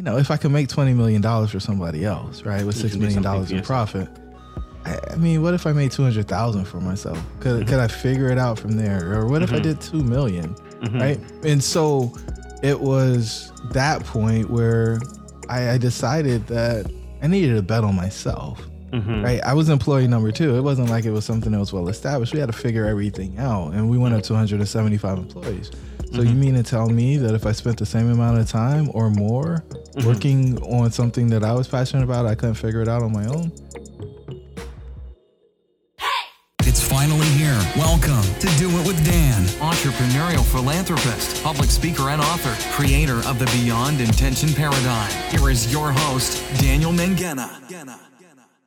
you know, if I could make twenty million dollars for somebody else, right, with six million dollars in profit, I, I, mean, what if I made two hundred thousand for myself? Could mm-hmm. could I figure it out from there? Or what if mm-hmm. I did two million, mm-hmm. right? And so it was that point where I, I decided that I needed to bet on myself. Mm-hmm. Right. I was employee number two. It wasn't like it was something that was well established. We had to figure everything out. And we went up to 175 employees. So mm-hmm. you mean to tell me that if I spent the same amount of time or more mm-hmm. working on something that I was passionate about, I couldn't figure it out on my own? It's finally here. Welcome to Do It with Dan, entrepreneurial philanthropist, public speaker, and author, creator of the Beyond Intention Paradigm. Here is your host, Daniel Mangena.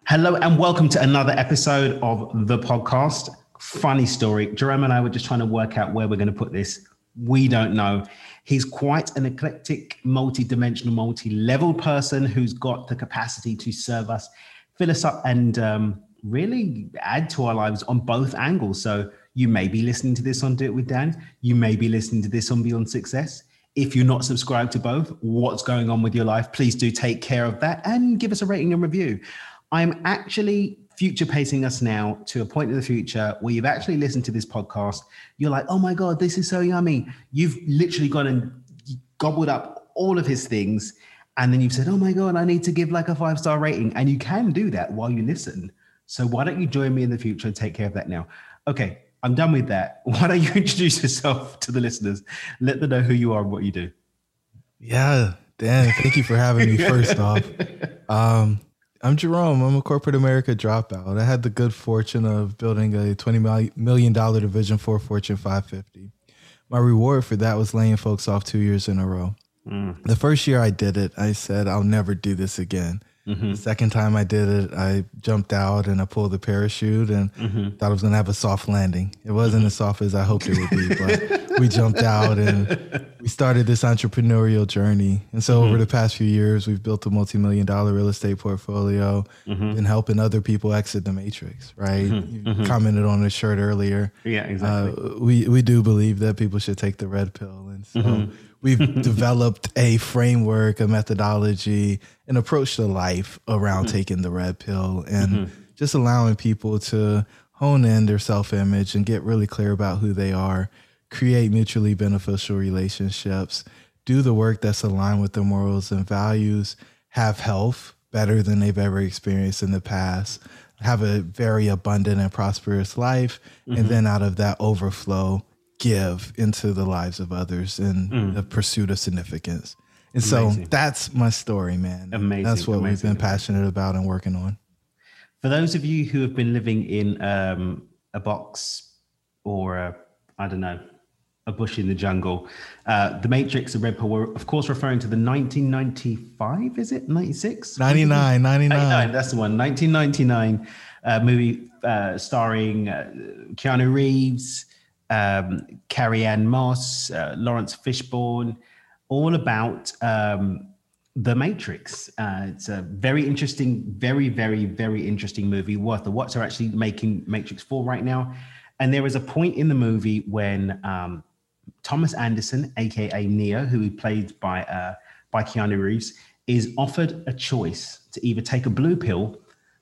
Hello, and welcome to another episode of the podcast. Funny story. Jerome and I were just trying to work out where we're going to put this we don't know. He's quite an eclectic, multi-dimensional, multi-level person who's got the capacity to serve us, fill us up, and um, really add to our lives on both angles. So you may be listening to this on Do It With Dan. You may be listening to this on Beyond Success. If you're not subscribed to both, what's going on with your life? Please do take care of that and give us a rating and review. I'm actually future pacing us now to a point in the future where you've actually listened to this podcast. You're like, oh my God, this is so yummy. You've literally gone and gobbled up all of his things. And then you've said, oh my God, I need to give like a five star rating. And you can do that while you listen. So why don't you join me in the future and take care of that now? Okay, I'm done with that. Why don't you introduce yourself to the listeners? Let them know who you are and what you do. Yeah, Dan, thank you for having me first off. Um, I'm Jerome. I'm a corporate America dropout. I had the good fortune of building a $20 million division for Fortune 550. My reward for that was laying folks off two years in a row. Mm. The first year I did it, I said, I'll never do this again. Mm-hmm. The second time I did it, I jumped out and I pulled the parachute and mm-hmm. thought I was going to have a soft landing. It wasn't mm-hmm. as soft as I hoped it would be, but we jumped out and we started this entrepreneurial journey. And so over mm-hmm. the past few years, we've built a multi-million dollar real estate portfolio and mm-hmm. helping other people exit the matrix, right? You commented on the shirt earlier. Yeah, exactly. Uh, we, we do believe that people should take the red pill. And so we've developed a framework, a methodology, an approach to life around mm-hmm. taking the red pill and mm-hmm. just allowing people to hone in their self image and get really clear about who they are, create mutually beneficial relationships, do the work that's aligned with their morals and values, have health better than they've ever experienced in the past, have a very abundant and prosperous life, mm-hmm. and then out of that overflow, give into the lives of others in mm. the pursuit of significance. And Amazing. so that's my story, man. Amazing. That's what Amazing. we've been passionate about and working on. For those of you who have been living in um, a box or I don't know, a bush in the jungle, uh, the Matrix and Red Pill were, of course, referring to the 1995, is it? 96? 99, 99. 99 that's the one. 1999 uh, movie uh, starring uh, Keanu Reeves, um, Carrie-Anne Moss, uh, Laurence Fishburne, all about um, the Matrix. Uh, it's a very interesting, very, very, very interesting movie. Worth the watch. They're actually making Matrix 4 right now. And there is a point in the movie when um, Thomas Anderson, aka Neo, who he played by uh, by Keanu Reeves, is offered a choice to either take a blue pill,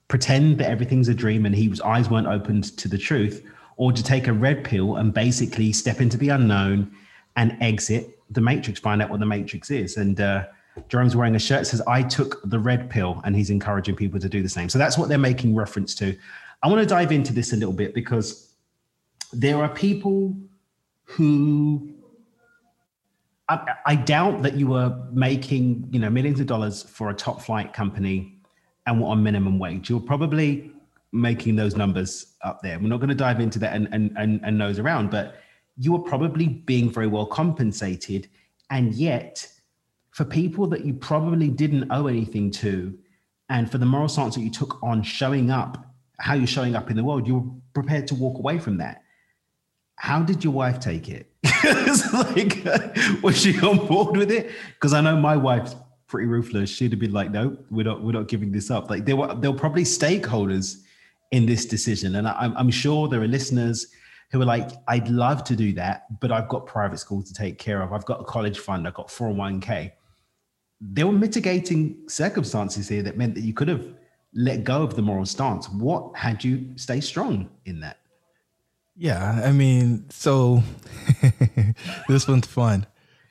pretend that everything's a dream and his eyes weren't opened to the truth, or to take a red pill and basically step into the unknown and exit the matrix, find out what the matrix is. And uh, Jerome's wearing a shirt that says, I took the red pill, and he's encouraging people to do the same. So that's what they're making reference to. I want to dive into this a little bit because there are people who I, I doubt that you were making, you know, millions of dollars for a top flight company and were on minimum wage. You're probably making those numbers up there. We're not going to dive into that and, and, and, and nose around, but you are probably being very well compensated. And yet, for people that you probably didn't owe anything to, and for the moral stance that you took on showing up, how you're showing up in the world, you were prepared to walk away from that. How did your wife take it? like, was she on board with it? Because I know my wife's pretty ruthless. She'd have been like, "No, we're not. We're not giving this up." Like there were, there were probably stakeholders in this decision. And I, I'm sure there are listeners who are like, I'd love to do that, but I've got private school to take care of. I've got a college fund, I've got 401k. there were mitigating circumstances here that meant that you could have let go of the moral stance. What had you stay strong in that? Yeah, I mean, so this one's fun,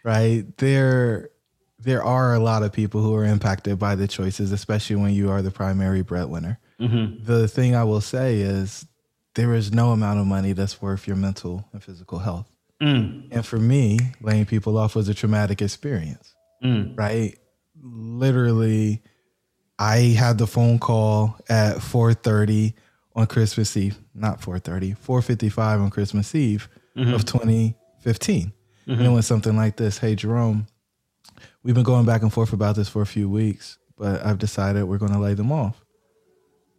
right? There there are a lot of people who are impacted by the choices, especially when you are the primary breadwinner. Mm-hmm. The thing I will say is there is no amount of money that's worth your mental and physical health. Mm. And for me, laying people off was a traumatic experience, mm. right? Literally, I had the phone call at 4:30 on Christmas Eve, not 4:30, 4:55 on Christmas Eve mm-hmm. of 2015. Mm-hmm. And it was something like this: Hey, Jerome, we've been going back and forth about this for a few weeks, but I've decided we're going to lay them off.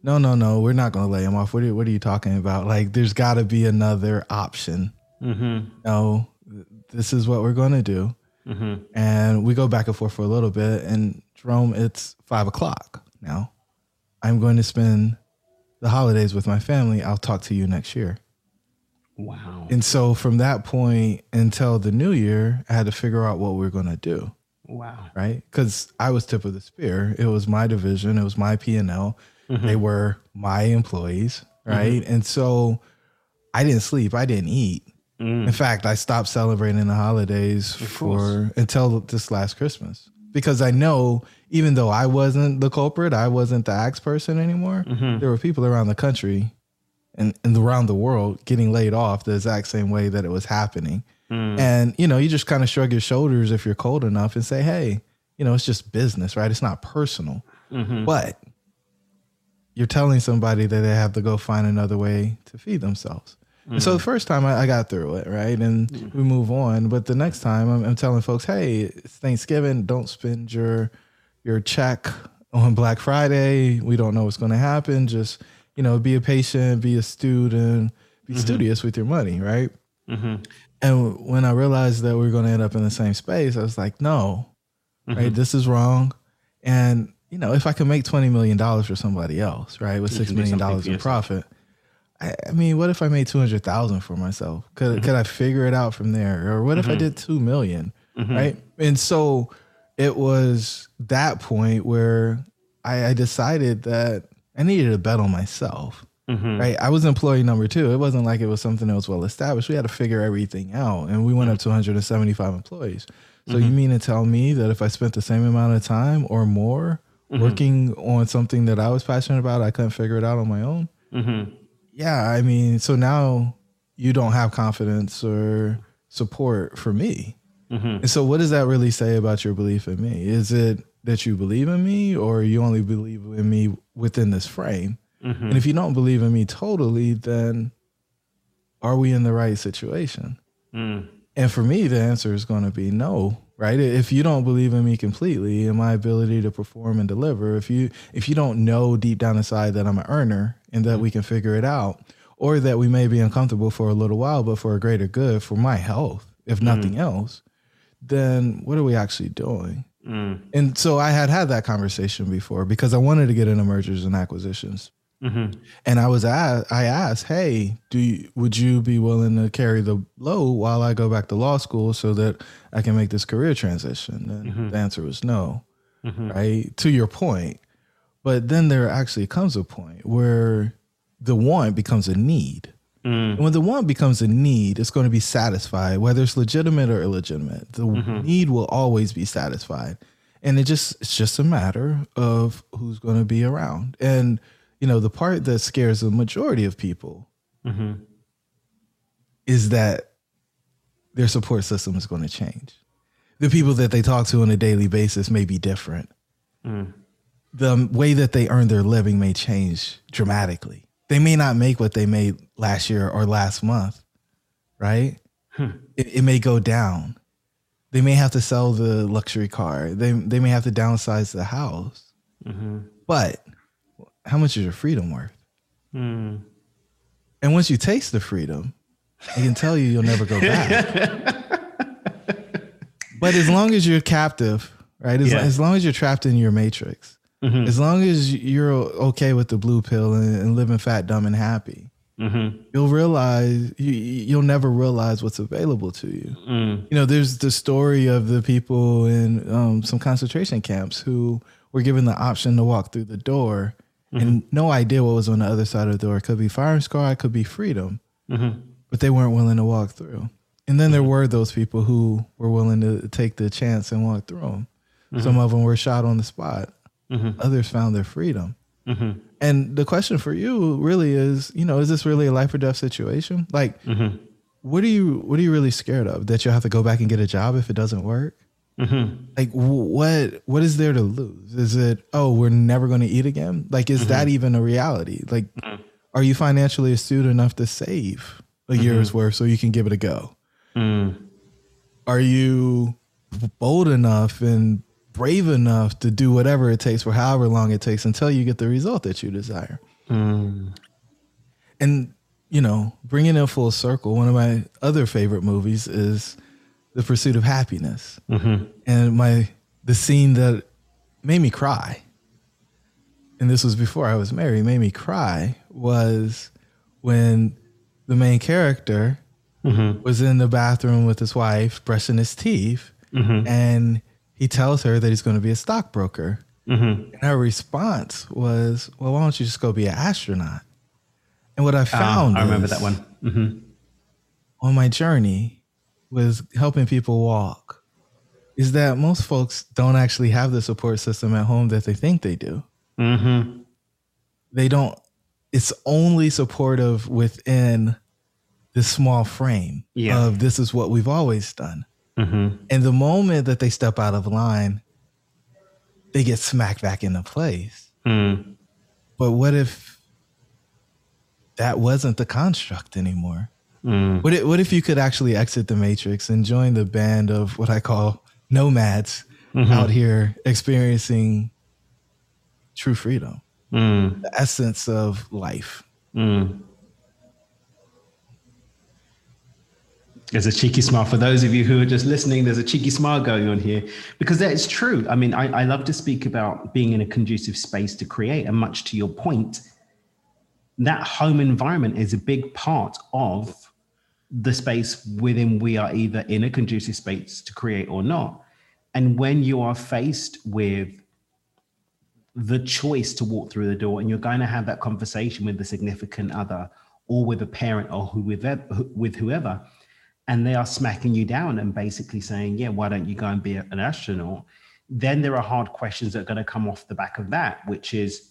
No, no, no, we're not going to lay him off. What are, what are you talking about? Like, there's got to be another option. Mm-hmm. No, this is what we're going to do. Mm-hmm. And we go back and forth for a little bit. And Jerome, it's five o'clock now. I'm going to spend the holidays with my family. I'll talk to you next year. Wow. And so from that point until the new year, I had to figure out what we are going to do. Wow. Right? Because I was tip of the spear. It was my division. It was my P and L. Mm-hmm. They were my employees. Right. Mm-hmm. And so I didn't sleep. I didn't eat. Mm. In fact, I stopped celebrating the holidays of for course. until this last Christmas because I know even though I wasn't the culprit, I wasn't the axe person anymore. Mm-hmm. There were people around the country and, and around the world getting laid off the exact same way that it was happening. Mm. And, you know, you just kind of shrug your shoulders if you're cold enough and say, hey, you know, it's just business, right? It's not personal. Mm-hmm. But you're telling somebody that they have to go find another way to feed themselves. Mm. And so the mm. first time I, I, got through it, right? And mm. we move on. But the next time I'm, I'm, telling folks, hey, it's Thanksgiving. Don't spend your your check on Black Friday. We don't know what's going to happen. Just, you know, be a patient, be a student, be mm-hmm. studious with your money, right? Mm-hmm. And when I realized that we are going to end up in the same space, I was like, no, mm-hmm. right? This is wrong. And, you know, if I could make $20 million for somebody else, right, with $6 million in profit, I, I, mean, what if I made 200,000 for myself? Could, mm-hmm. could I figure it out from there? Or what if I mm-hmm. did 2 million, mm-hmm. right? And so it was that point where I, I decided that I needed to bet on myself. Mm-hmm. Right. I was employee number two. It wasn't like it was something that was well established. We had to figure everything out. And we went up to 175 employees. So mm-hmm. you mean to tell me that if I spent the same amount of time or more mm-hmm. working on something that I was passionate about, I couldn't figure it out on my own? Mm-hmm. Yeah. I mean, so now you don't have confidence or support for me. Mm-hmm. And so what does that really say about your belief in me? Is it that you believe in me or you only believe in me within this frame? Mm-hmm. And if you don't believe in me totally, then are we in the right situation? Mm. And for me, the answer is going to be no, right? If you don't believe in me completely and my ability to perform and deliver, if you if you don't know deep down inside that I'm an earner and that mm-hmm. we can figure it out, or that we may be uncomfortable for a little while, but for a greater good, for my health, if mm. nothing else, then what are we actually doing? Mm. And so I had had that conversation before because I wanted to get into mergers and acquisitions. Mm-hmm. And I was asked, I asked, hey, do you, would you be willing to carry the load while I go back to law school so that I can make this career transition? And mm-hmm. the answer was no, mm-hmm. right? To your point. But then there actually comes a point where the want becomes a need. Mm. And when the want becomes a need, it's going to be satisfied, whether it's legitimate or illegitimate. The mm-hmm. need will always be satisfied. And it just it's just a matter of who's going to be around. And you know, the part that scares the majority of people mm-hmm. is that their support system is going to change. The people that they talk to on a daily basis may be different. Mm. The way that they earn their living may change dramatically. They may not make what they made last year or last month, right? Hmm. It, it, may go down. They may have to sell the luxury car. They they may have to downsize the house. Mm-hmm. But how much is your freedom worth? Mm. And once you taste the freedom, I can tell you you'll never go back. but as long as you're captive, right? As, yeah. as long as you're trapped in your matrix, mm-hmm. as long as you're okay with the blue pill and, and living fat, dumb, and happy, you'll realize you, you'll never realize what's available to you. You know, there's the story of the people in um, some concentration camps who were given the option to walk through the door and mm-hmm. no idea what was on the other side of the door. It could be firing squad, it could be freedom, mm-hmm. but they weren't willing to walk through. And then there mm-hmm. were those people who were willing to take the chance and walk through them. Some of them were shot on the spot. Others found their freedom. And the question for you really is, you know, is this really a life or death situation? Like, what are you what are you really scared of? That you'll have to go back and get a job if it doesn't work? Mm-hmm. Like, what what is there to lose? Is it oh we're never going to eat again? Like, is that mm-hmm. even a reality? Like, mm-hmm. are you financially astute enough to save a year's worth so you can give it a go? Mm. Are you bold enough and brave enough to do whatever it takes for however long it takes until you get the result that you desire? Mm. And you know, bringing it full circle, one of my other favorite movies is The Pursuit of Happyness, mm-hmm. and my the scene that made me cry, and this was before I was married, made me cry was when the main character mm-hmm. was in the bathroom with his wife brushing his teeth, mm-hmm. and he tells her that he's going to be a stockbroker. And her response was, "Well, why don't you just go be an astronaut?" And what I Ah, found, I remember that one. on my journey was helping people walk. Is that most folks don't actually have the support system at home that they think they do. Mm-hmm. They don't. It's only supportive within this small frame Yeah. of this is what we've always done. Mm-hmm. And the moment that they step out of line, they get smacked back into place. Mm. But what if that wasn't the construct anymore? Mm. What if, what if you could actually exit the matrix and join the band of what I call nomads mm-hmm. out here experiencing true freedom, mm. the essence of life? Mm. There's a cheeky smile for those of you who are just listening. There's a cheeky smile going on here. Because that is true. I mean, I, I love to speak about being in a conducive space to create, and much to your point, that home environment is a big part of the space within we are either in a conducive space to create or not. And when you are faced with the choice to walk through the door and you're going to have that conversation with the significant other or with a parent or who with, with whoever and they are smacking you down and basically saying yeah why don't you go and be an astronaut then there are hard questions that are going to come off the back of that which is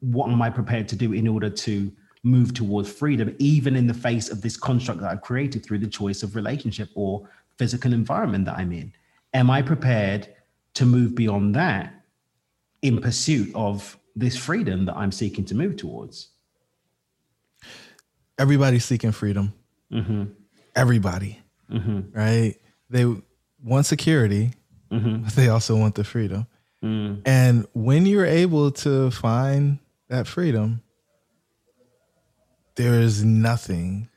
what am i prepared to do in order to move towards freedom even in the face of this construct that i've created through the choice of relationship or physical environment that i'm in am i prepared to move beyond that in pursuit of this freedom that I'm seeking to move towards. Everybody's seeking freedom. Mm-hmm. Everybody, mm-hmm. right? They want security, mm-hmm. but they also want the freedom. Mm. And when you're able to find that freedom, there is nothing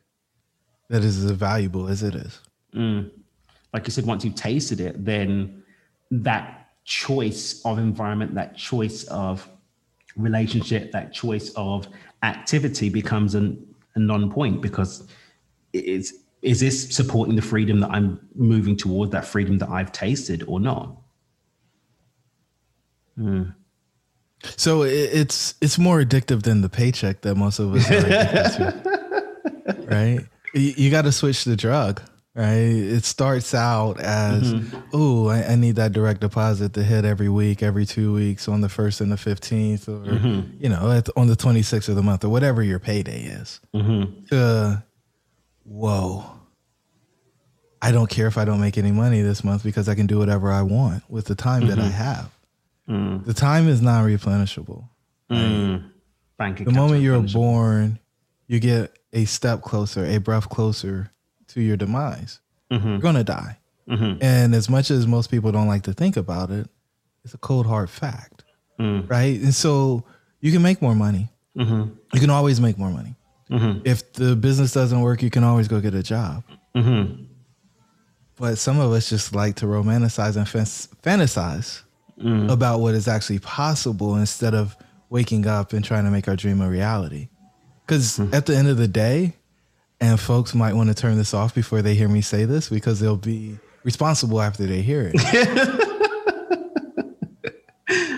that is as valuable as it is. Mm. Like you said, once you've tasted it, then that choice of environment, that choice of relationship, that choice of activity becomes an, a non-point because it's is this supporting the freedom that I'm moving toward, that freedom that I've tasted or not? Mm. So it, it's it's more addictive than the paycheck that most of us are addicted to, right? You, you got to switch the drug, right? It starts out as, oh, I, I need that direct deposit to hit every week, every two weeks, on the first and the fifteenth, or mm-hmm. you know, at, on the twenty sixth of the month, or whatever your payday is. To, whoa, I don't care if I don't make any money this month because I can do whatever I want with the time that I have. Mm. The time is non replenishable. Mm. Bank The moment you're born, you get a step closer, a breath closer to your demise. Mm-hmm. You're gonna die. Mm-hmm. And as much as most people don't like to think about it, it's a cold hard fact, mm. right? And so you can make more money. Mm-hmm. You can always make more money. If the business doesn't work, you can always go get a job. But some of us just like to romanticize and fan- fantasize Mm. about what is actually possible instead of waking up and trying to make our dream a reality. Because hmm. at the end of the day, and folks might want to turn this off before they hear me say this because they'll be responsible after they hear it.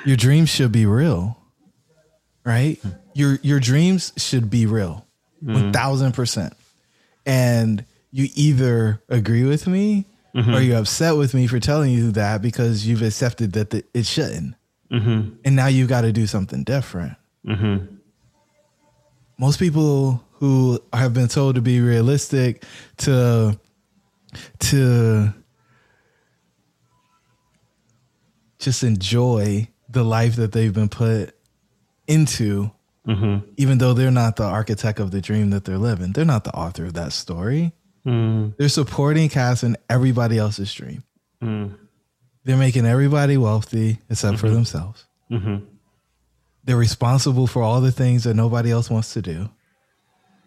your dreams should be real, right? Hmm. Your your dreams should be real, hmm. one thousand percent. And you either agree with me or mm-hmm. you're upset with me for telling you that because you've accepted that the, it shouldn't, mm-hmm. and now you've got to do something different. Mm-hmm. Most people who have been told to be realistic, to to just enjoy the life that they've been put into, even though they're not the architect of the dream that they're living. They're not the author of that story. Mm. They're supporting cast in everybody else's dream. Mm. They're making everybody wealthy except for mm-hmm. themselves. Mm-hmm. They're responsible for all the things that nobody else wants to do.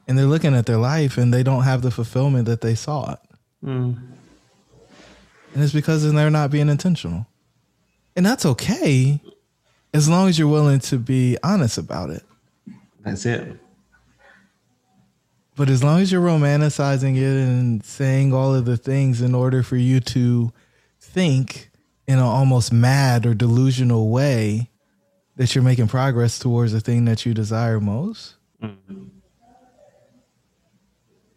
And they're looking at their life and they don't have the fulfillment that they sought. Mm. And it's because they're not being intentional. And that's okay as long as you're willing to be honest about it. That's it. But as long as you're romanticizing it and saying all of the things in order for you to think in an almost mad or delusional way that you're making progress towards the thing that you desire most. Mm-hmm.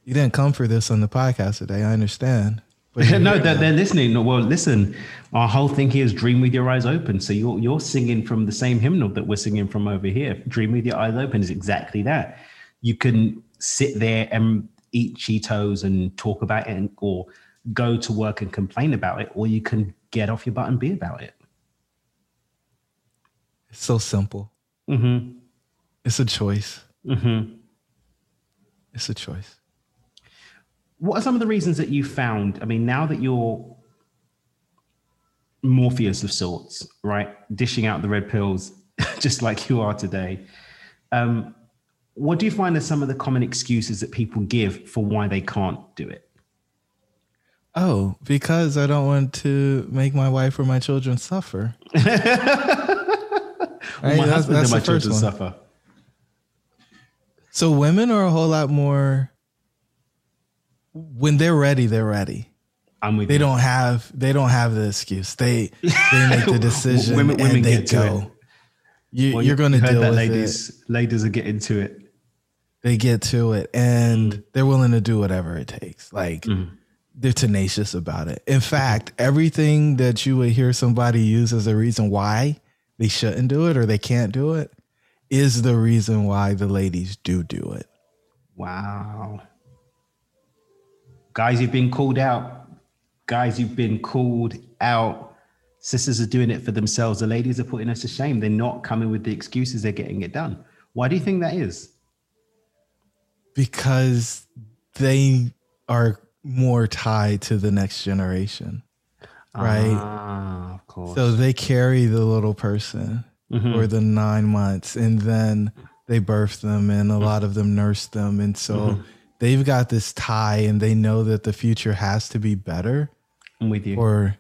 You didn't come for this on the podcast today. I understand. But no, they're, they're listening. Well, listen, our whole thing here is dream with your eyes open. So you're you're singing from the same hymnal that we're singing from over here. Dream with your eyes open is exactly that. You can sit there and eat Cheetos and talk about it, and, or go to work and complain about it, or you can get off your butt and be about it. It's so simple. Mm-hmm. It's a choice. Mm-hmm. It's a choice. What are some of the reasons that you found? I mean, now that you're Morpheus of sorts, right? Dishing out the red pills, just like you are today. Um, what do you find are some of the common excuses that people give for why they can't do it? Oh, because I don't want to make my wife or my children suffer. Well, Right, my that's- husband that's and my first children one. suffer. So women are a whole lot more when they're ready, they're ready. I'm with They you. don't have they don't have the excuse. They they make the decision Women- women and they get go. it. You, Well, you're going to deal that, with ladies. it. Ladies are getting to it. They get to it, and Mm. they're willing to do whatever it takes. Like they're tenacious about it. In fact, everything that you would hear somebody use as a reason why they shouldn't do it or they can't do it is the reason why the ladies do do it. Wow. Guys, you've been called out. Guys, you've been called out. Sisters are doing it for themselves. The ladies are putting us to shame. They're not coming with the excuses. They're getting it done. Why do you think that is? Because they are more tied to the next generation, right? Ah, of course. So they carry the little person Mm-hmm. for the nine months and then they birth them and a Mm-hmm. lot of them nurse them. And so they've got this tie and they know that the future has to be better I'm with you. for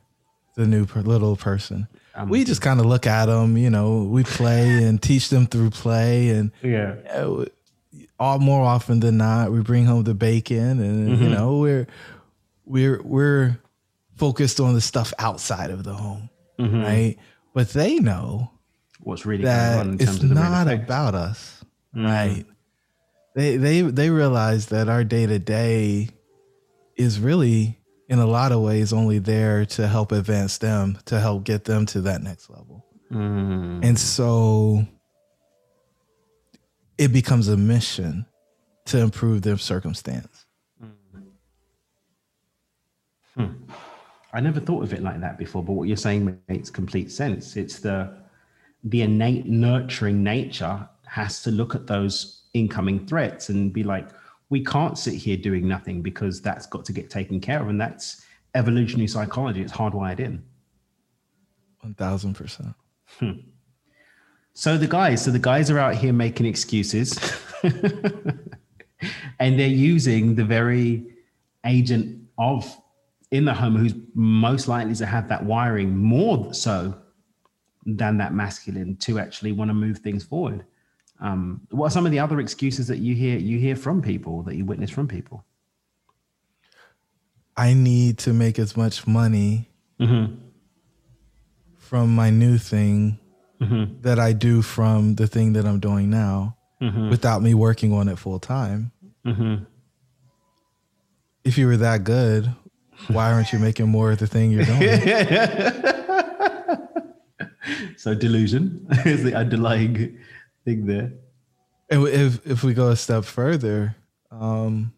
the new per- little person. I'm we just kind of look at them, you know, we play and teach them through play and yeah. uh, all more often than not, we bring home the bacon, and Mm-hmm. you know we're we're we're focused on the stuff outside of the home, Mm-hmm. right? But they know What's really going on in that terms it's of the not about us, Mm-hmm. right? They they they realize that our day to day is really, in a lot of ways, only there to help advance them, to help get them to that next level. Mm. And so it becomes a mission to improve their circumstance. Hmm. I never thought of it like that before, but what you're saying makes complete sense. It's the the innate nurturing nature has to look at those incoming threats and be like, we can't sit here doing nothing because that's got to get taken care of. And that's evolutionary psychology. It's hardwired in. 1000%. So the guys, so the guys are out here making excuses, and they're using the very agent of in the home who's most likely to have that wiring more so than that masculine to actually want to move things forward. Um, what are some of the other excuses that you hear you hear from people that you witness from people? I need to make as much money from my new thing Mm-hmm. that I do from the thing that I'm doing now mm-hmm. without me working on it full time. Mm-hmm. If you were that good, why aren't you making more of the thing you're doing? So delusion is the underlying thing there. And if if we go a step further, um,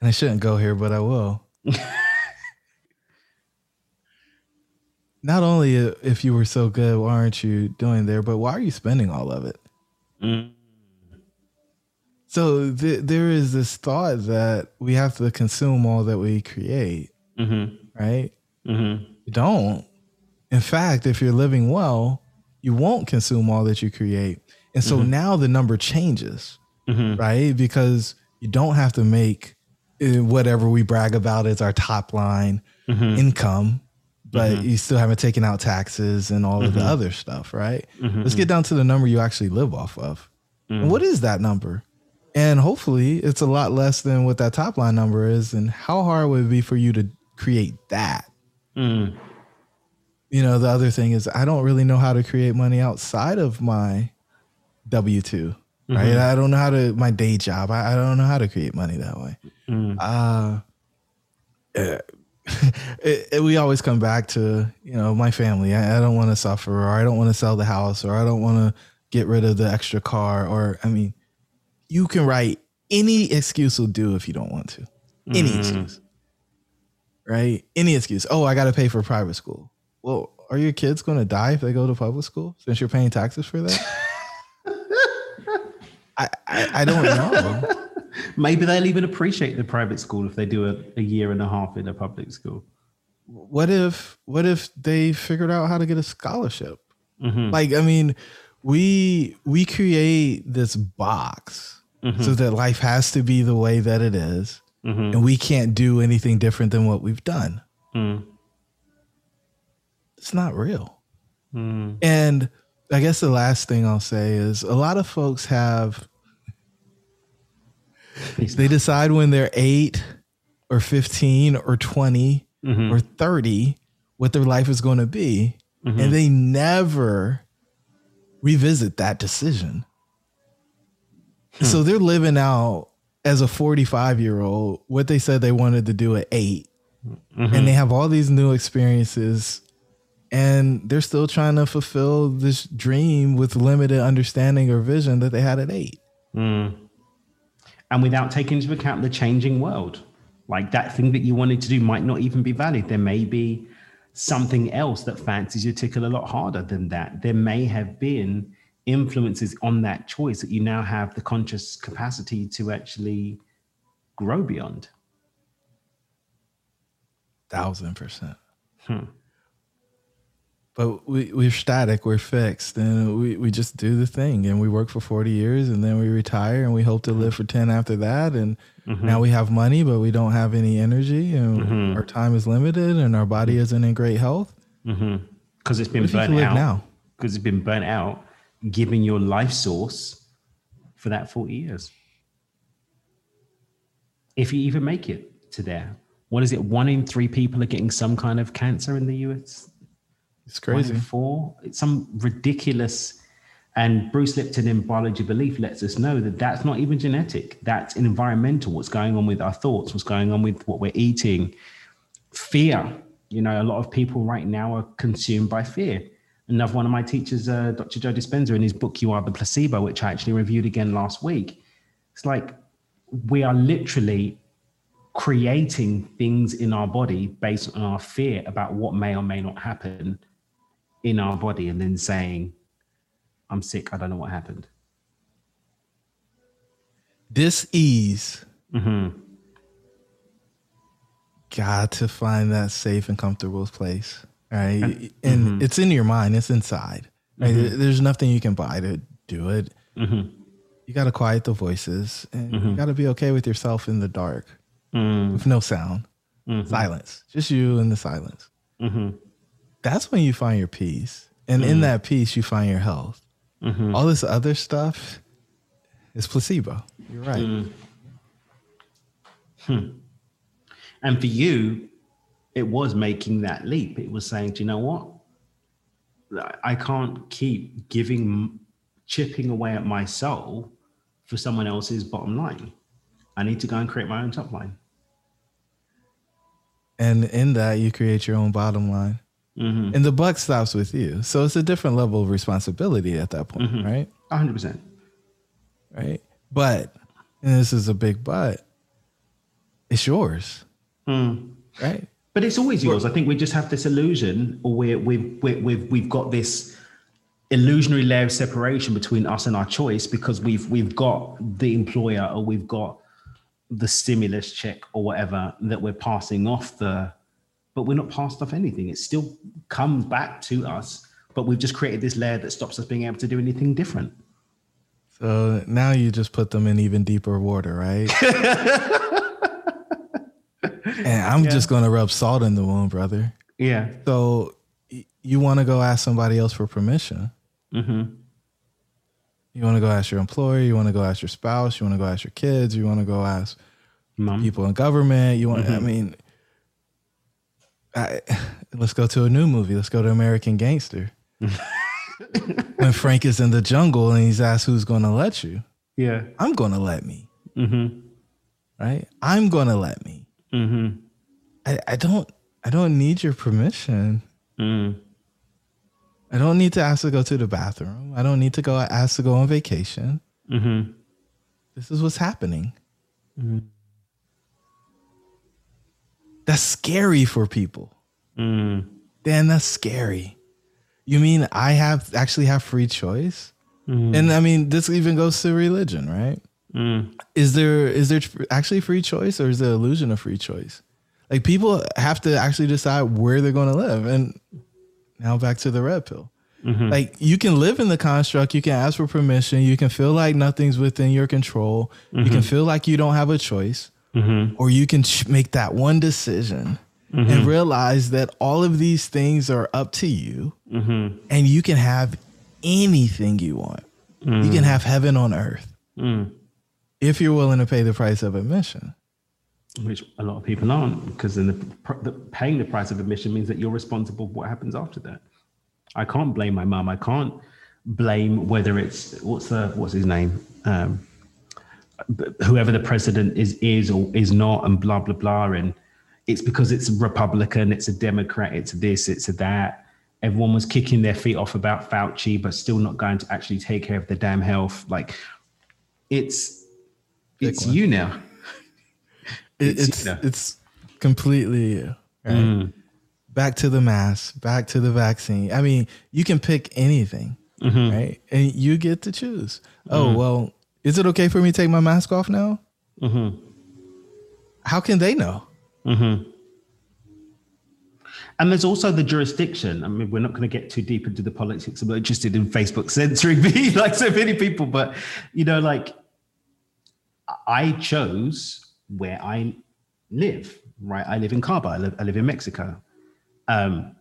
and I shouldn't go here, but I will. Not only if you were so good, why aren't you doing there, but why are you spending all of it? Mm. So th- there is this thought that we have to consume all that we create, mm-hmm. right? Mm-hmm. You don't. In fact, if you're living well, you won't consume all that you create. And so mm-hmm. now the number changes, right? Because you don't have to make uh, whatever we brag about as our top line income, but mm-hmm. you still haven't taken out taxes and all of the mm-hmm. other stuff, right? Mm-hmm. Let's get down to the number you actually live off of. And what is that number? And hopefully it's a lot less than what that top line number is. And how hard would it be for you to create that? You know, the other thing is I don't really know how to create money outside of my W 2 right? I don't know how to my day job. I, I don't know how to create money that way. Uh, it- it- we always come back to you know my family. I, I don't want to suffer, or I don't want to sell the house, or I don't want to get rid of the extra car, or I mean, you can write any excuse will do if you don't want to. Any mm. excuse, right? Any excuse. Oh, I got to pay for private school. Well, are your kids going to die if they go to public school since you're paying taxes for that? I, I I don't know. Maybe they'll even appreciate the private school if they do a, a year and a half in a public school. what if what if they figured out how to get a scholarship? Mm-hmm. Like i mean we we create this box mm-hmm. so that life has to be the way that it is, mm-hmm. and we can't do anything different than what we've done. Mm. It's not real. Mm. And i guess the last thing i'll say is a lot of folks have they decide when they're 8 or 15 or 20 mm-hmm. or 30 what their life is going to be and mm-hmm. they never revisit that decision. So hmm. they're living out as a 45 year old what they said they wanted to do at 8 mm-hmm. and they have all these new experiences and they're still trying to fulfill this dream with limited understanding or vision that they had at 8 hmm. And without taking into account the changing world. Like that thing that you wanted to do might not even be valid. There may be something else that fancies your tickle a lot harder than that. There may have been influences on that choice that you now have the conscious capacity to actually grow beyond. thousand percent. Hmm. But we, we're static, we're fixed, and we, we just do the thing and we work for 40 years and then we retire and we hope to live for 10 after that. And mm-hmm. now we have money, but we don't have any energy and mm-hmm. our time is limited and our body mm-hmm. isn't in great health. Because it's been burnt out. now? Because it's been burnt out, giving your life source for that 40 years. If you even make it to there. What is it? One in three people are getting some kind of cancer in the US. It's crazy. four. It's some ridiculous. And Bruce Lipton in Biology Belief lets us know that that's not even genetic. That's environmental. What's going on with our thoughts? What's going on with what we're eating? Fear. You know, a lot of people right now are consumed by fear. Another one of my teachers, uh, Dr. Joe Dispenza, in his book "You Are the Placebo," which I actually reviewed again last week. It's like we are literally creating things in our body based on our fear about what may or may not happen in our body and then saying i'm sick i don't know what happened This ease. Mm-hmm. Got to find that safe and comfortable place. Right. And mm-hmm. it's in your mind, it's inside. Right. Mm-hmm. There- There's nothing you can buy to do it. You got to quiet the voices and you got to be okay with yourself in the dark mm. with no sound, silence, just you and the silence. That's when you find your peace. And in that peace, you find your health. Mm-hmm. All this other stuff is placebo. You're right. Mm. Hmm. And for you, it was making that leap. It was saying, do you know what? I can't keep giving, chipping away at my soul for someone else's bottom line. I need to go and create my own top line. And in that, you create your own bottom line. Mm-hmm. And the buck stops with you. So it's a different level of responsibility at that point, Mm-hmm. right? 100%. Right. But, and this is a big but, it's yours. Mm. Right. But it's always yours. I think we just have this illusion, or we're, we've, we've, we've, we've got this illusionary layer of separation between us and our choice because we've we've got the employer or we've got the stimulus check or whatever that we're passing off the but we're not passed off anything it still comes back to us but we've just created this layer that stops us being able to do anything different So now you just put them in even deeper water, right? and I'm just going to rub salt in the wound, brother. yeah So y- you want to go ask somebody else for permission. mm-hmm. You want to go ask your employer. You want to go ask your spouse. You want to go ask your kids. You want to go ask mom people in government. You want, I mean, I, let's go to a new movie. Let's go to American Gangster. when Frank is in the jungle and he's asked who's going to let you, yeah I'm going to let me, mm-hmm. right? I'm going to let me. Mm-hmm. I, I don't, I don't need your permission. Mm. I don't need to ask to go to the bathroom. I don't need to go ask to go on vacation. Mm-hmm. This is what's happening. That's scary for people. Mm. Dan, that's scary. You mean I have actually have free choice? And I mean, this even goes to religion, right? Mm. Is there is there actually free choice or is there illusion of free choice? Like people have to actually decide where they're going to live. And now back to the red pill. Like you can live in the construct, you can ask for permission, you can feel like nothing's within your control, you can feel like you don't have a choice, or you can ch- make that one decision and realize that all of these things are up to you, and you can have anything you want. You can have heaven on earth Mm. if you're willing to pay the price of admission. which a lot of people aren't because then the, the paying the price of admission means that you're responsible for what happens after that. I can't blame my mum. I can't blame whether it's what's the what's his name? Um, whoever the president is is or is not and blah blah blah and it's because it's a republican it's a democrat it's this it's a that everyone was kicking their feet off about fauci but still not going to actually take care of their damn health like it's it's you now It, It's, it's you know. it's completely you, right? Mm. Back to the mask, back to the vaccine. I mean, you can pick anything, Mm-hmm. right? And you get to choose. Oh well, is it okay for me to take my mask off now? Mm-hmm. How can they know? And there's also the jurisdiction. I mean, we're not going to get too deep into the politics. I'm not interested in Facebook censoring me like so many people, but you know, like I chose where I live, right? I live in Cabo. I live, I live in Mexico. Um,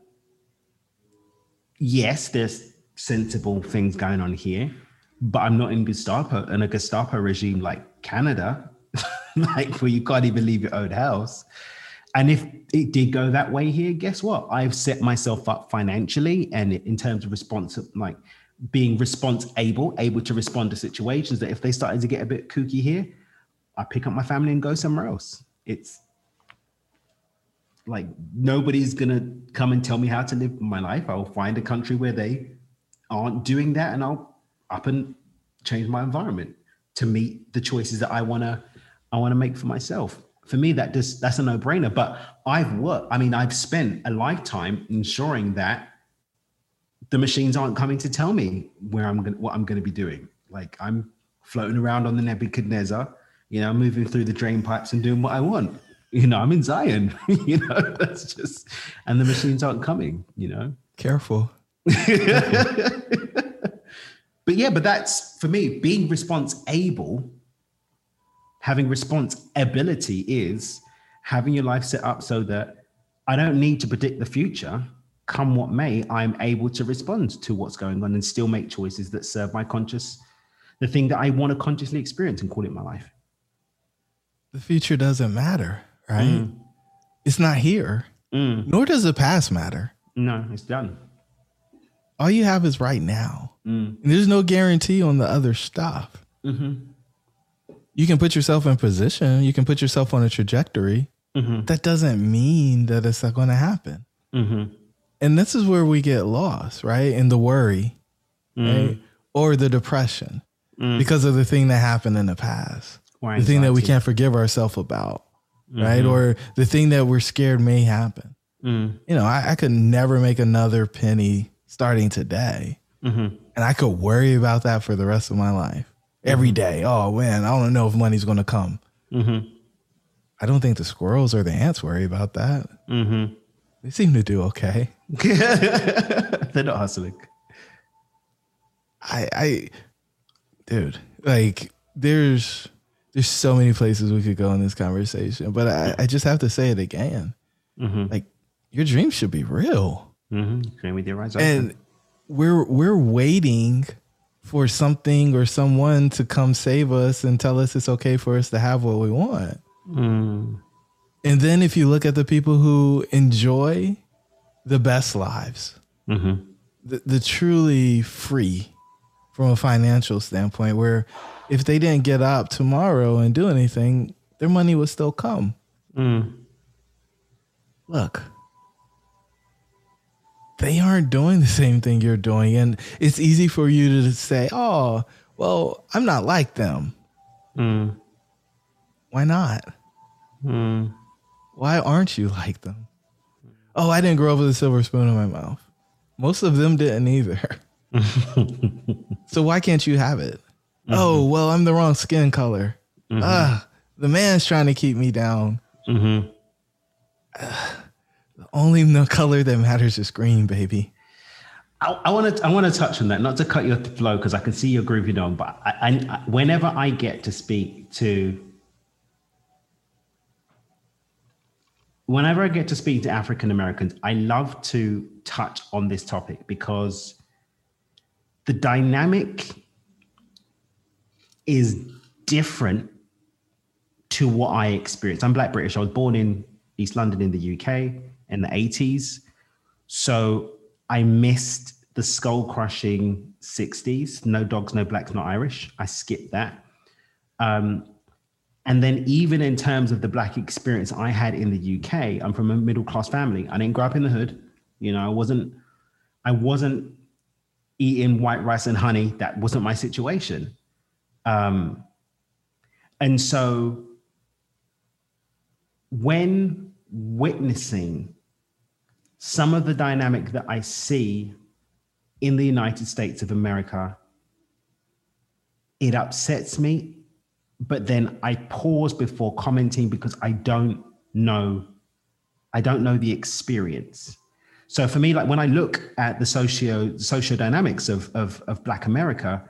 yes, there's sensible things going on here, but I'm not in Gestapo in a Gestapo regime like Canada, like where you can't even leave your own house. And if it did go that way here, guess what? I've set myself up financially and in terms of response, like being response able, able to respond to situations that if they started to get a bit kooky here, I pick up my family and go somewhere else. It's like nobody's gonna come and tell me how to live my life. I'll find a country where they aren't doing that, and I'll up and change my environment to meet the choices that I wanna I wanna make for myself. For me, that just that's a no brainer. But I've worked. I mean, I've spent a lifetime ensuring that the machines aren't coming to tell me where I'm going, what I'm going to be doing. Like I'm floating around on the Nebuchadnezzar, you know, moving through the drain pipes and doing what I want. You know, I'm in Zion. you know, that's just, and the machines aren't coming. You know, Careful. but yeah, but that's for me being response able. Having response ability is having your life set up so that I don't need to predict the future come what may, I'm able to respond to what's going on and still make choices that serve my conscious, the thing that I want to consciously experience and call it my life. The future doesn't matter, right? Mm. It's not here, mm. nor does the past matter. No, it's done. All you have is right now. Mm. And there's no guarantee on the other stuff. Mm-hmm. You can put yourself in position, you can put yourself on a trajectory. Mm-hmm. That doesn't mean that it's not going to happen. Mm-hmm. And this is where we get lost, right? In the worry, mm. right? Or the depression mm. because of the thing that happened in the past. the thing that we can't forgive ourselves about, mm-hmm. right? Or the thing that we're scared may happen. Mm. You know, I, I, could never make another penny starting today. Mm-hmm. And I could worry about that for the rest of my life every mm-hmm. Oh man, I don't know if money's going to come. Mm-hmm. I don't think the squirrels or the ants worry about that. Mm-hmm. They seem to do okay. They're not hustling. I, I, dude, like there's there's so many places we could go in this conversation, but I, I just have to say it again. Mm-hmm. Like your dreams should be real. Mm-hmm. Dream with your eyes open. And we're we're waiting for something or someone to come save us and tell us it's okay for us to have what we want. Mm. And then if you look at the people who enjoy the best lives, mm-hmm. the, the truly free from a financial standpoint, where if they didn't get up tomorrow and do anything, their money would still come. Mm. Look, they aren't doing the same thing you're doing. And it's easy for you to say, oh, well, I'm not like them. Mm. Why not? Mm. Why aren't you like them? Oh, I didn't grow up with a silver spoon in my mouth. Most of them didn't either. so why can't you have it? Mm-hmm. Oh, well, I'm the wrong skin color. Mm-hmm. Ah, the man's trying to keep me down. Mm-hmm. Uh, only the color that matters is green, baby. I want to I want to touch on that, not to cut your flow because I can see you're grooving on, but I, I, whenever I get to speak to whenever I get to speak to African Americans, I love to touch on this topic because the dynamic is different to what I experienced. I'm Black British. I was born in East London in the UK in the 80s. So I missed the skull crushing 60s. No dogs, no blacks, no Irish. I skipped that. Um, and then even in terms of the black experience I had in the UK, I'm from a middle class family. I didn't grow up in the hood. You know, I wasn't I wasn't eating white rice and honey. That wasn't my situation. Um, and so when witnessing some of the dynamic that I see in the United States of America, it upsets me but then I pause before commenting because I don't know, I don't know the experience. So for me, like when I look at the socio socio dynamics of, of, of Black America,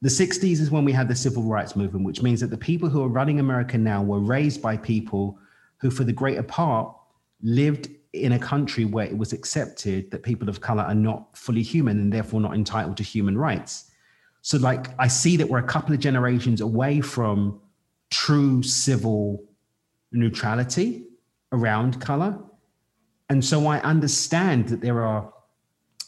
the 60s is when we had the civil rights movement, which means that the people who are running America now were raised by people who, for the greater part, lived in a country where it was accepted that people of color are not fully human and therefore not entitled to human rights. So, like, I see that we're a couple of generations away from true civil neutrality around color. And so I understand that there are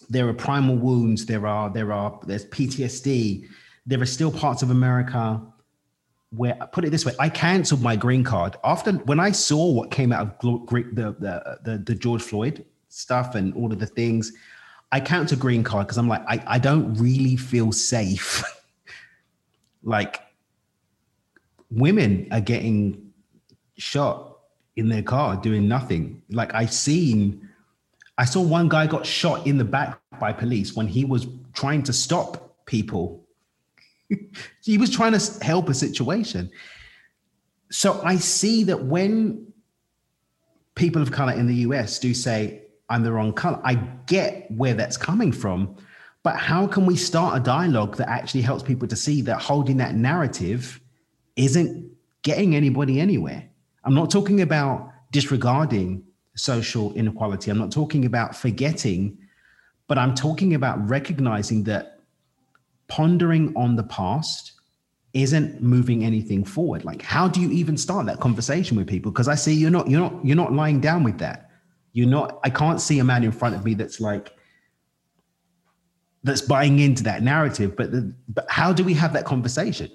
there are primal wounds, there are there are there's PTSD. There are still parts of America where put it this way, I canceled my green card after when I saw what came out of the the the, the George Floyd stuff and all of the things. I canceled green card because I'm like, I, I don't really feel safe. like women are getting shot in their car doing nothing. Like I seen, I saw one guy got shot in the back by police when he was trying to stop people. he was trying to help a situation. So I see that when people of color in the US do say, I'm the wrong color. I get where that's coming from, but how can we start a dialogue that actually helps people to see that holding that narrative isn't getting anybody anywhere? I'm not talking about disregarding social inequality. I'm not talking about forgetting, but I'm talking about recognizing that pondering on the past isn't moving anything forward. Like, how do you even start that conversation with people? Because I see you're not, you're not, you're not lying down with that. You're not, I can't see a man in front of me that's like, that's buying into that narrative. But, the, but how do we have that conversation?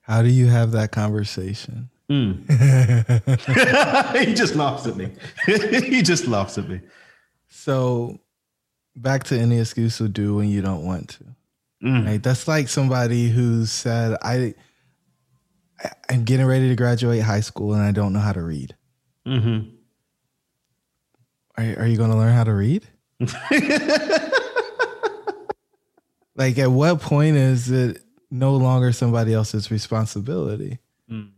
How do you have that conversation? Mm. he just laughs at me. he just laughs at me. So, back to any excuse to do when you don't want to. Mm. Right? That's like somebody who said, "I, I'm getting ready to graduate high school and I don't know how to read." Mm-hmm. Are, are you going to learn how to read? like, at what point is it no longer somebody else's responsibility? Mm.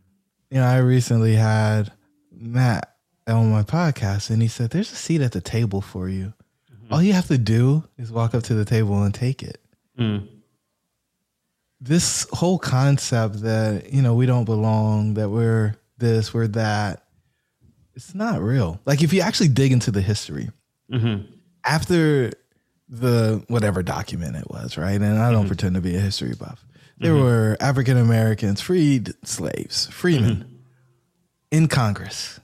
You know, I recently had Matt on my podcast, and he said, "There's a seat at the table for you. Mm-hmm. All you have to do is walk up to the table and take it." Mm. This whole concept that you know we don't belong, that we're this, we're that, it's not real. Like if you actually dig into the history, mm-hmm. after the whatever document it was, right? And I don't mm-hmm. pretend to be a history buff. There mm-hmm. were African Americans, freed slaves, freemen in Congress,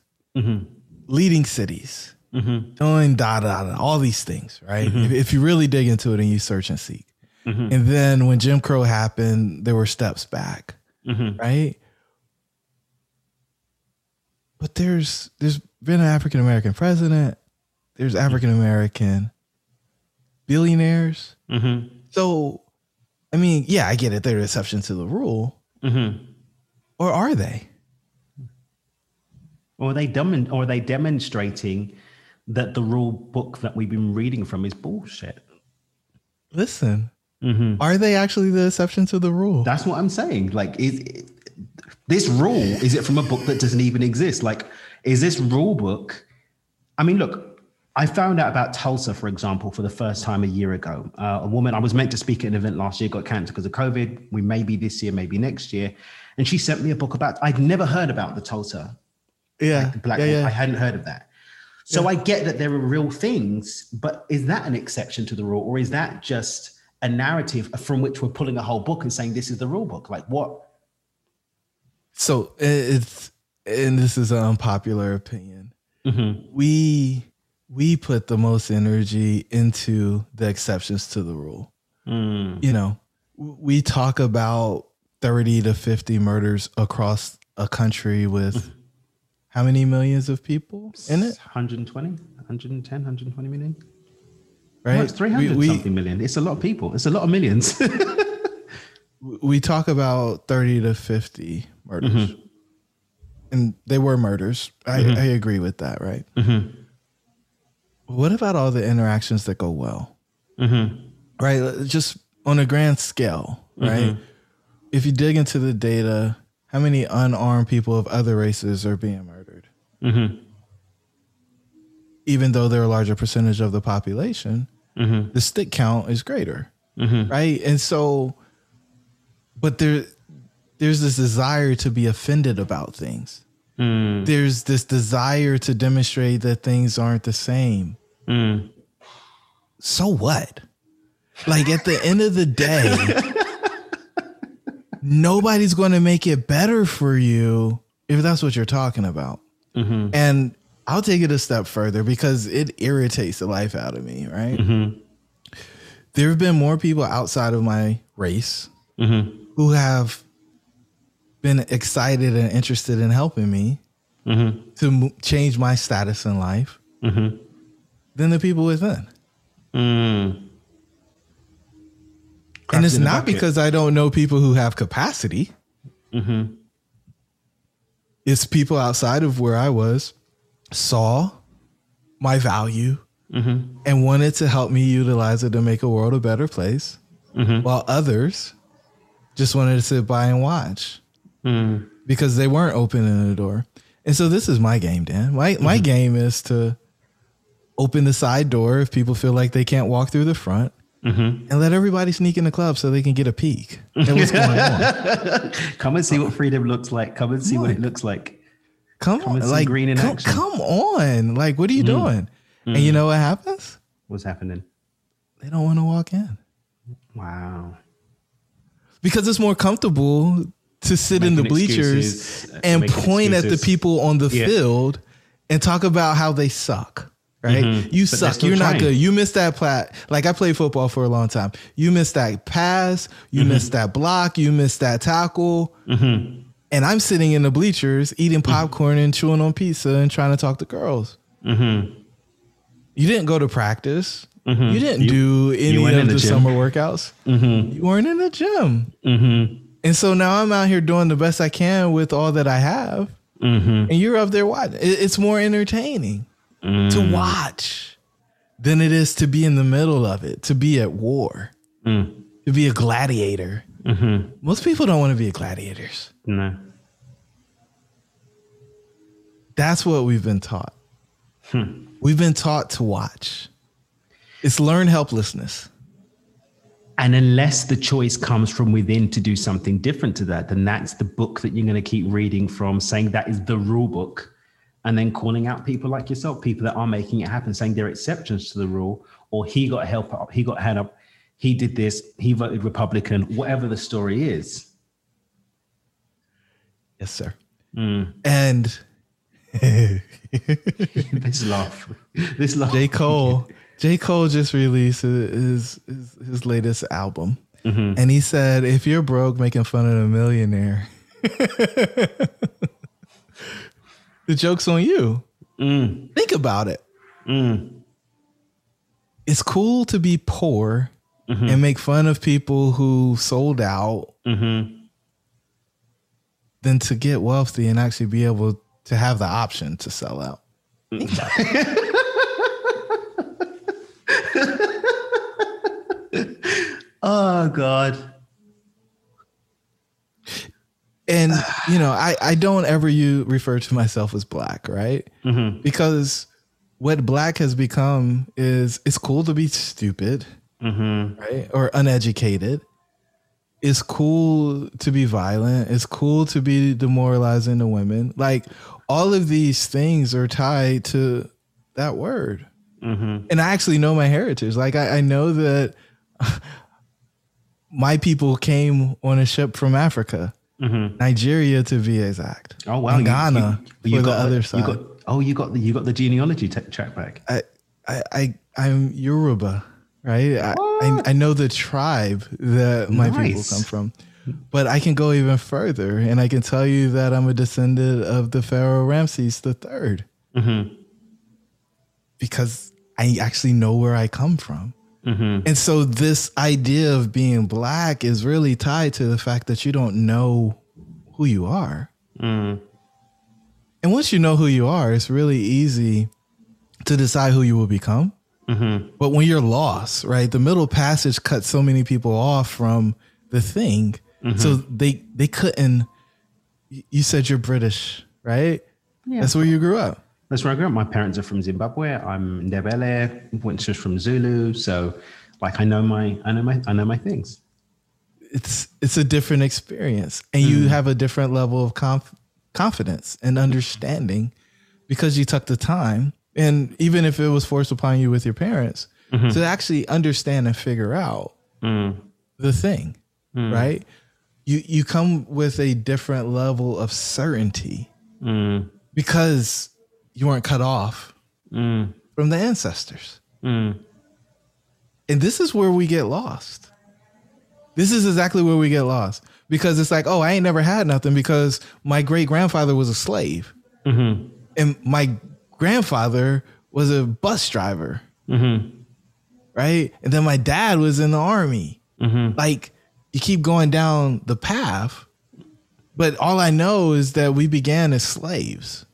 leading cities, doing da da da, all these things, right? If, if, you really dig into it and you search and seek. And then when Jim Crow happened, there were steps back, right? But there's there's been an African American president. There's African American billionaires. Mm-hmm. So, I mean, yeah, I get it. They're exception to the rule, mm-hmm. or are they? Or are they dem- or are they demonstrating that the rule book that we've been reading from is bullshit? Listen, mm-hmm. are they actually the exception to the rule? That's what I'm saying. Like, is this rule is it from a book that doesn't even exist? Like, is this rule book? I mean, look, I found out about Tulsa, for example, for the first time a year ago. Uh, a woman I was meant to speak at an event last year got cancelled because of COVID. We may be this year, maybe next year, and she sent me a book about. I'd never heard about the Tulsa. Yeah, like the black. Yeah, yeah. I hadn't heard of that. So yeah. I get that there are real things, but is that an exception to the rule, or is that just a narrative from which we're pulling a whole book and saying this is the rule book? Like what? So it's and this is an unpopular opinion. Mm-hmm. We we put the most energy into the exceptions to the rule. Mm. You know, we talk about 30 to 50 murders across a country with how many millions of people in it? 120, 110, 120 million. Right? No, it's 300 we, we, something million. It's a lot of people. It's a lot of millions. we talk about 30 to 50 murders. Mm-hmm. And they were murders. I, mm-hmm. I agree with that, right? Mm-hmm. What about all the interactions that go well? Mm-hmm. Right? Just on a grand scale, right? Mm-hmm. If you dig into the data, how many unarmed people of other races are being murdered? Mm-hmm. Even though they're a larger percentage of the population, the stick count is greater, right? And so, but there, there's this desire to be offended about things. Mm. There's this desire to demonstrate that things aren't the same. Mm. So what? Like at the end of the day, nobody's going to make it better for you if that's what you're talking about. Mm-hmm. And I'll take it a step further because it irritates the life out of me, right? Mm-hmm. There have been more people outside of my race mm-hmm. who have been excited and interested in helping me mm-hmm. to m- change my status in life mm-hmm. than the people within. Mm. And it's not bucket. because I don't know people who have capacity. Mm-hmm. It's people outside of where I was saw my value mm-hmm. and wanted to help me utilize it to make a world a better place, mm-hmm. while others just wanted to sit by and watch mm. because they weren't opening the door. And so this is my game, Dan. My mm-hmm. my game is to open the side door if people feel like they can't walk through the front. Mm-hmm. And let everybody sneak in the club so they can get a peek at what's going on. Come and see what freedom looks like. Come and see what it looks like. Come, Come on, and like Green in come, action. come on, like what are you doing? And you know what happens? What's happening? They don't want to walk in Wow. because it's more comfortable to sit in the bleachers excuses, uh, and making point at the people on the Yeah. field and talk about how they suck. Right? You Mm-hmm. they're suck. You're not trying. good. You missed that plat. Like I played football for a long time. You missed that pass. You Mm-hmm. missed that block. You missed that tackle. And I'm sitting in the bleachers eating Mm-hmm. popcorn and chewing on pizza and trying to talk to girls. Mm-hmm. You didn't go to practice. You didn't do any of the, the summer workouts. You weren't in the gym. And so now I'm out here doing the best I can with all that I have. And you're up there watching. It's more entertaining to watch than it is to be in the middle of it, to be at war, to be a gladiator. Mm-hmm. Most people don't want to be gladiators. No. That's what we've been taught. Hmm. We've been taught to watch. It's learned helplessness. And unless the choice comes from within to do something different to that, then that's the book that you're going to keep reading from, saying that is the rule book, and then calling out people like yourself, people that are making it happen, saying they're exceptions to the rule, or he got help up, he got hand up, he did this, he voted Republican, whatever the story is. Yes, sir. Mm. And this laugh, this laugh. J. Cole, J. Cole just released his his, his latest album. Mm-hmm. And he said, if you're broke making fun of a millionaire, the joke's on you. Mm. Think about it. Mm. It's cool to be poor Mm-hmm. and make fun of people who sold out mm-hmm. than to get wealthy and actually be able to have the option to sell out. Think about it. Oh God. and you know i i don't ever you refer to myself as black right mm-hmm. because what black has become is it's cool to be stupid Mm-hmm. right? Or uneducated. It's cool to be violent. It's cool to be demoralizing to women. Like all of these things are tied to that word. Mm-hmm. And i actually know my heritage. Like i, I know that my people came on a ship from africa. Mm-hmm. Nigeria to be exact. Oh wow. Ghana you, you for the other You side. got, oh, you got the you got the genealogy t- track back. I, I, I, I'm Yoruba, right? I, I, I know the tribe that my people come from, but I can go even further, and I can tell you that I'm a descendant of the Pharaoh Ramses the 3rd mm-hmm. because I actually know where I come from. Mm-hmm. And so this idea of being black is really tied to the fact that you don't know who you are. Mm. And once you know who you are, it's really easy to decide who you will become. Mm-hmm. But when you're lost, right, the middle passage cut so many people off from the thing, mm-hmm. so they they couldn't. You said you're British, right? Yeah. That's where you grew up. That's where I grew up. My parents are from Zimbabwe. I'm Ndebele, which is from Zulu. So, like, I know my, I know my, I know my things. It's it's a different experience, and you mm. have a different level of conf- confidence and understanding because you took the time, and even if it was forced upon you with your parents, mm-hmm. to actually understand and figure out mm. the thing, mm. right? You you come with a different level of certainty mm. because you weren't cut off from the ancestors. And this is where we get lost. This is exactly where we get lost because it's like, oh, I ain't never had nothing because my great grandfather was a slave, mm-hmm. and my grandfather was a bus driver, right? And then my dad was in the army. Like you keep going down the path, but all I know is that we began as slaves.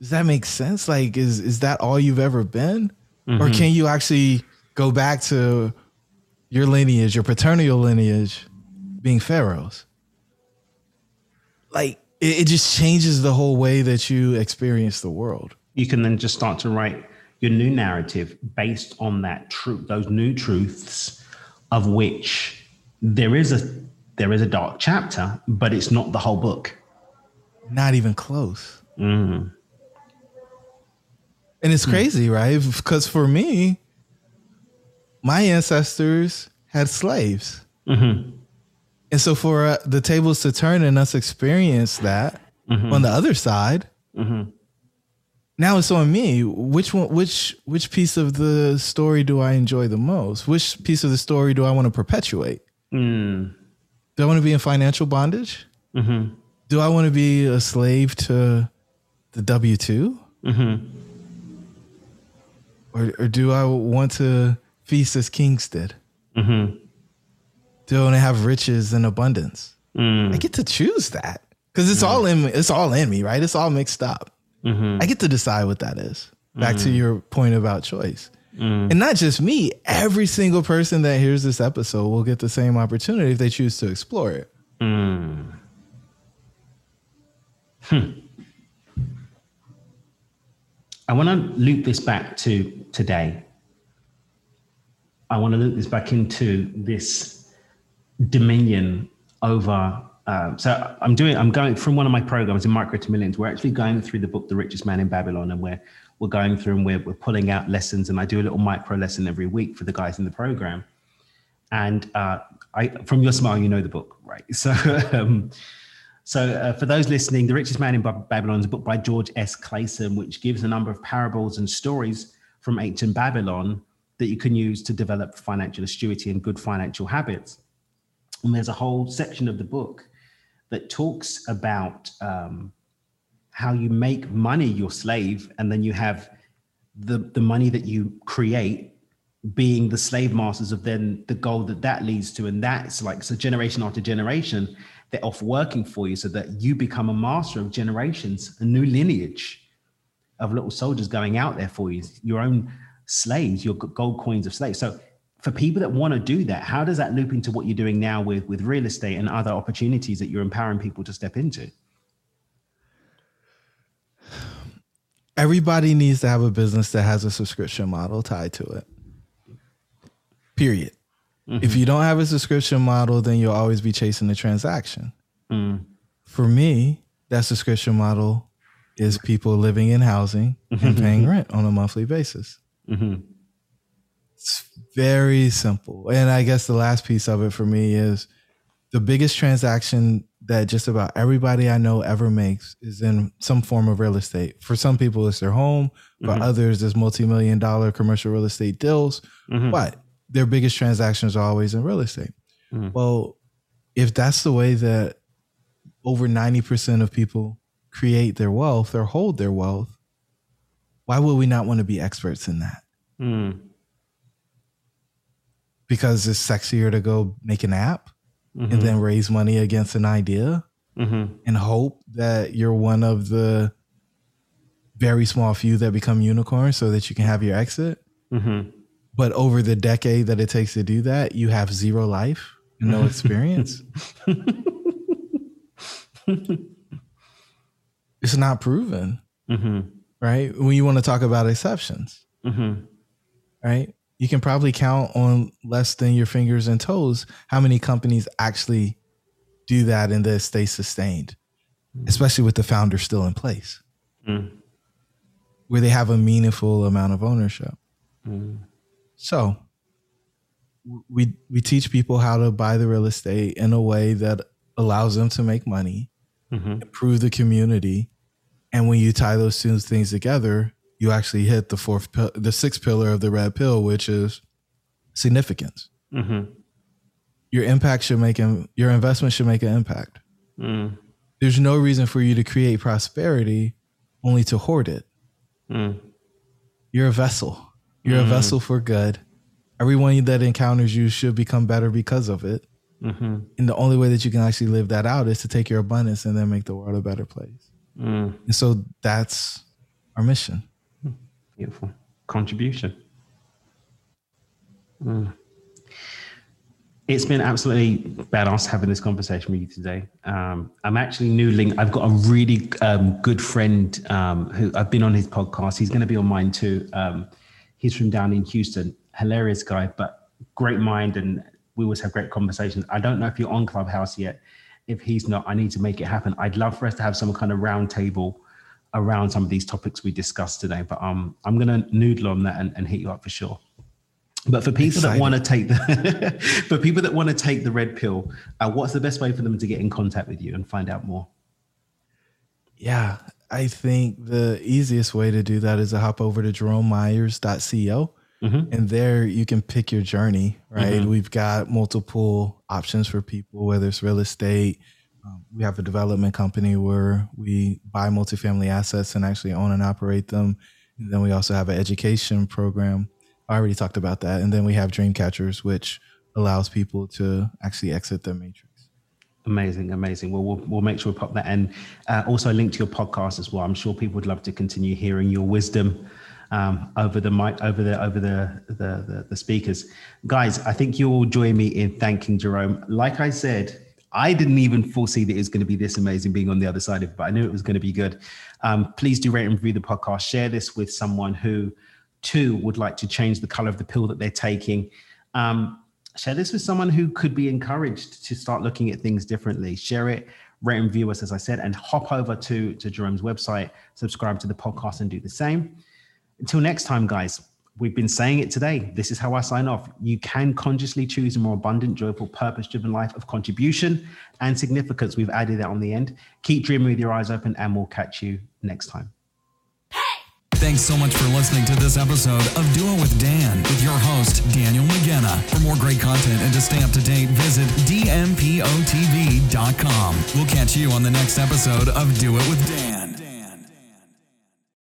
Does that make sense? Like, is is that all you've ever been, or can you actually go back to your lineage, your paternal lineage, being pharaohs? Like, it, it just changes the whole way that you experience the world. You can then just start to write your new narrative based on that truth, those new truths, of which there is a there is a dark chapter, but it's not the whole book. Not even close. Mm. And it's crazy, right? Because for me, my ancestors had slaves. Mm-hmm. And so for uh, the tables to turn and us experience that on the other side, Mm-hmm. now it's on me. Which one which which piece of the story do I enjoy the most? Which piece of the story do I want to perpetuate? Mm. Do I want to be in financial bondage? Mm-hmm. Do I want to be a slave to the W 2? Mm-hmm. Or, or do I want to feast as kings did? Mm-hmm. Do I want to have riches and abundance? Mm. I get to choose that because it's all in it's all in me, right? It's all mixed up. Mm-hmm. I get to decide what that is. Back to your point about choice. Mm. And not just me, every single person that hears this episode will get the same opportunity if they choose to explore it. Mm. I want to loop this back to today. I want to loop this back into this dominion over. Um, so I'm doing. I'm going from one of my programs in Micro to Millions. We're actually going through the book, The Richest Man in Babylon, and we're we're going through and we're we're pulling out lessons. And I do a little micro lesson every week for the guys in the program. And uh, I, from your smile, you know the book, right? So. Um, so, uh, for those listening, The Richest Man in Babylon is a book by George S. Clason, which gives a number of parables and stories from ancient Babylon that you can use to develop financial astuity and good financial habits. And there's a whole section of the book that talks about um, how you make money your slave, and then you have the, the money that you create being the slave masters of then the goal that that leads to. And that's like, so generation after generation, they're off working for you so that you become a master of generations, a new lineage of little soldiers going out there for you, your own slaves, your gold coins of slaves. So for people that want to do that, how does that loop into what you're doing now with, with real estate and other opportunities that you're empowering people to step into? Everybody needs to have a business that has a subscription model tied to it. Period. If you don't have a subscription model, then you'll always be chasing the transaction. Mm. For me, that subscription model is people living in housing and paying rent on a monthly basis. Mhm. It's very simple. And I guess the last piece of it for me is the biggest transaction that just about everybody I know ever makes is in some form of real estate. For some people, it's their home. For mm-hmm. others, it's multi-million dollar commercial real estate deals. Mm-hmm. But their biggest transactions are always in real estate. Mm. Well, if that's the way that over 90% of people create their wealth or hold their wealth, why would we not want to be experts in that? Mm. Because it's sexier to go make an app and then raise money against an idea Mhm. and hope that you're one of the very small few that become unicorns so that you can have your exit. Mhm. But over the decade that it takes to do that, you have zero life and no experience. it's not proven, Mhm. right? When you want to talk about exceptions, Mhm. right? You can probably count on less than your fingers and toes how many companies actually do that and then stay sustained, especially with the founder still in place, Mm. where they have a meaningful amount of ownership. Mm. So we we teach people how to buy the real estate in a way that allows them to make money, Mhm. improve the community, and when you tie those two things together, you actually hit the fourth, the sixth pillar of the red pill, which is significance. Mhm. Your impact should make an, your investment should make an impact. Mm. There's no reason for you to create prosperity only to hoard it. Mm. You're a vessel. You're a vessel for good. Everyone that encounters you should become better because of it. Mhm. And the only way that you can actually live that out is to take your abundance and then make the world a better place. Mm. And so that's our mission. Beautiful contribution. Mm. It's been absolutely badass having this conversation with you today. Um, I'm actually new link. I've got a really um, good friend um, who I've been on his podcast. He's going to be on mine too. Um, he's from down in Houston. Hilarious guy, but great mind, and we always have great conversations. I don't know if you're on Clubhouse yet. if he's not, I need to make it happen. I'd love for us to have some kind of roundtable around some of these topics we discussed today. But um, I'm going to noodle on that and, and hit you up for sure. But for people Exciting. that want to take the for people that want to take the red pill, uh, what's the best way for them to get in contact with you and find out more? Yeah, I think the easiest way to do that is to hop over to jeromemyers.co. Mm-hmm. And there you can pick your journey, right? Mm-hmm. We've got multiple options for people, whether it's real estate. Um, we have a development company where we buy multifamily assets and actually own and operate them. And then we also have an education program. I already talked about that. And then we have Dream Catchers, which allows people to actually exit the matrix. Amazing, amazing. Well, we'll, we'll make sure we pop that in. Uh, also, link to your podcast as well. I'm sure people would love to continue hearing your wisdom um, over the mic, over the over the, the, the the speakers, guys. I think you'll join me in thanking Jerome. Like I said, I didn't even foresee that it was going to be this amazing being on the other side of it, but I knew it was going to be good. Um, please do rate and review the podcast. Share this with someone who too would like to change the color of the pill that they're taking. Um, share this with someone who could be encouraged to start looking at things differently. Share it, rate and review us, as I said, and hop over to, to Jerome's website, subscribe to the podcast, and do the same. Until next time, guys, we've been saying it today. This is how I sign off. You can consciously choose a more abundant, joyful, purpose driven life of contribution and significance. We've added that on the end. Keep dreaming with your eyes open, and we'll catch you next time. Thanks so much for listening to this episode of Do It with Dan with your host, Daniel Mangena. For more great content and to stay up to date, visit dmpotv.com. We'll catch you on the next episode of Do It with Dan.